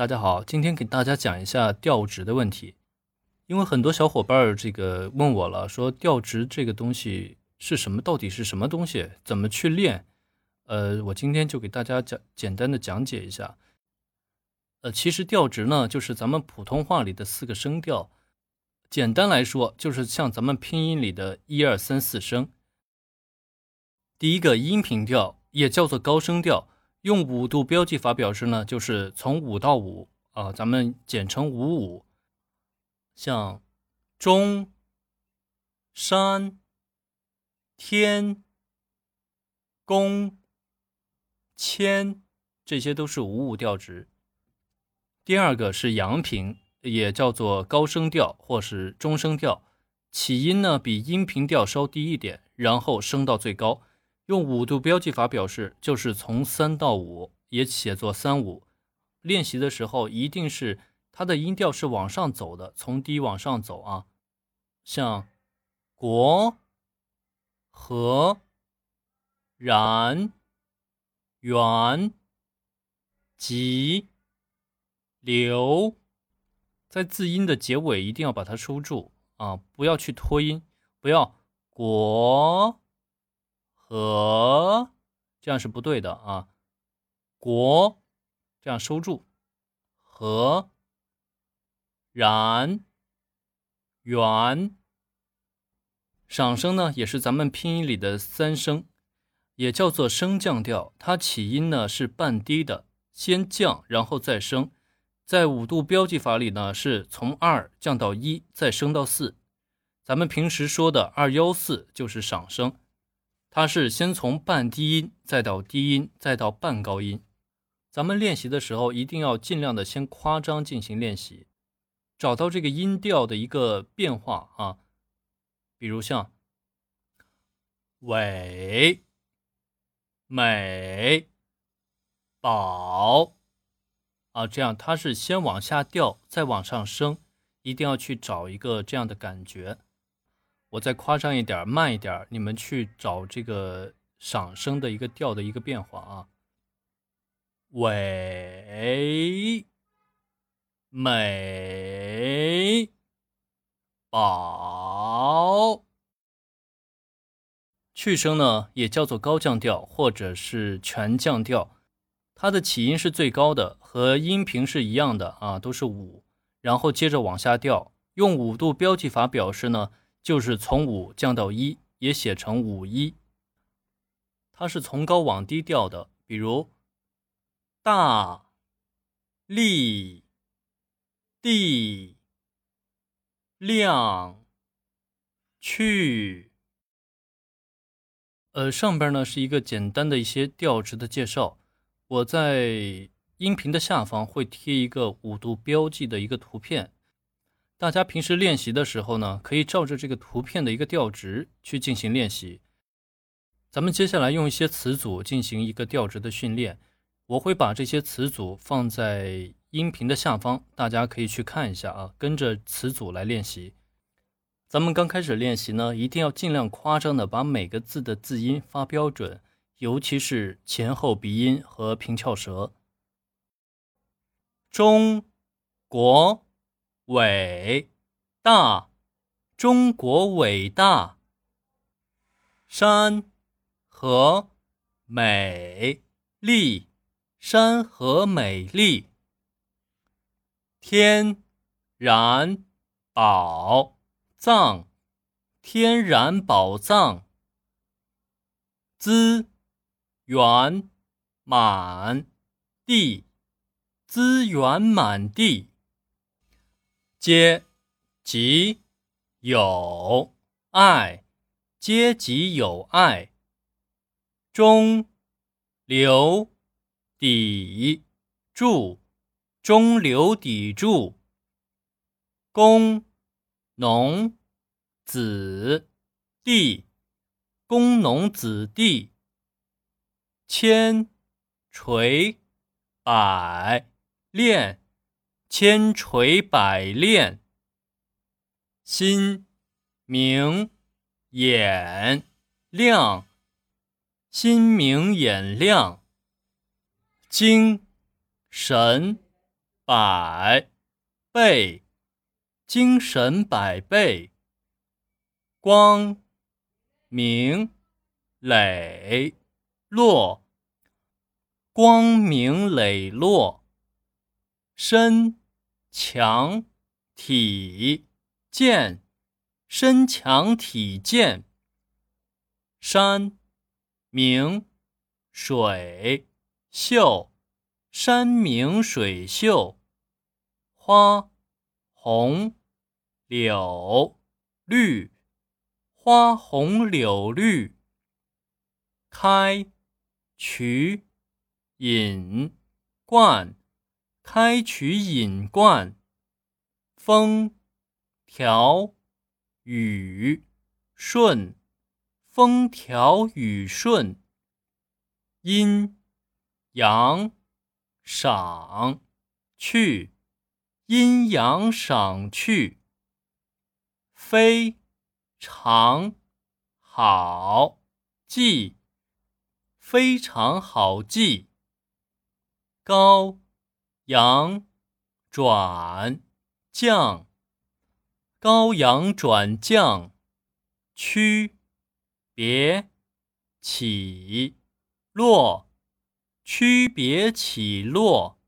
大家好，今天给大家讲一下调值的问题。因为很多小伙伴儿这个问我了，说调值这个东西是什么？到底是什么东西？怎么去练？呃，我今天就给大家讲简单的讲解一下。呃，其实调值呢，就是咱们普通话里的四个声调。简单来说，就是像咱们拼音里的一二三四声。第一个音频调也叫做高声调，用五度标记法表示呢，就是从五到五啊，咱们简称五五。像中、山、天、宫、千，这些都是五五调值。第二个是阳平，也叫做高声调或是中声调，起音呢比阴平调稍低一点，然后升到最高。用五度标记法表示，就是从三到五，也写作三五。练习的时候一定是。它的音调是往上走的，从低往上走啊，像国、和、然、远、吉、流，在字音的结尾一定要把它收住啊，不要去拖音，不要国、和，这样是不对的啊，国这样收住，和。然、远、上声呢，也是咱们拼音里的三声，也叫做升降调。它起音呢是半低的，先降然后再升。在五度标记法里呢，是从二降到一，再升到四。咱们平时说的二幺四就是赏声，它是先从半低音，再到低音，再到半高音。咱们练习的时候，一定要尽量的先夸张进行练习。找到这个音调的一个变化啊，比如像伟、美、宝啊，这样它是先往下掉，再往上升，一定要去找一个这样的感觉。我再夸张一点，慢一点，你们去找这个上升的一个调的一个变化啊，伟。美宝，去声呢也叫做高降调或者是全降调，它的起音是最高的，和音频是一样的啊，都是五，然后接着往下调，用五度标记法表示呢，就是从五降到一，也写成五一。它是从高往低调的，比如大力。地量去，呃，上边呢是一个简单的一些调值的介绍。我在音频的下方会贴一个五度标记的一个图片，大家平时练习的时候呢，可以照着这个图片的一个调值去进行练习。咱们接下来用一些词组进行一个调值的训练，我会把这些词组放在。音频的下方，大家可以去看一下啊，跟着词组来练习。咱们刚开始练习呢，一定要尽量夸张的把每个字的字音发标准，尤其是前后鼻音和平翘舌。中国伟大，中国伟大。山河美丽，山河美丽。天然宝藏，天然宝藏。资源满地，资源满地。阶级有爱，阶级有爱。中流砥柱。中流砥柱，工农子弟，工农子弟，千锤百炼，千锤百炼，心明眼亮，心明眼亮，精神。百倍，精神百倍。光明磊落，光明磊落。身强体健，身强体健。山明水秀，山明水秀。花红柳绿。花红柳绿，开渠引灌，开渠引灌，风调雨顺，风调雨顺，阴阳赏去，阴阳赏去，非。常好记，非常好记。高阳转降，高阳转降。区别起落，区别起落。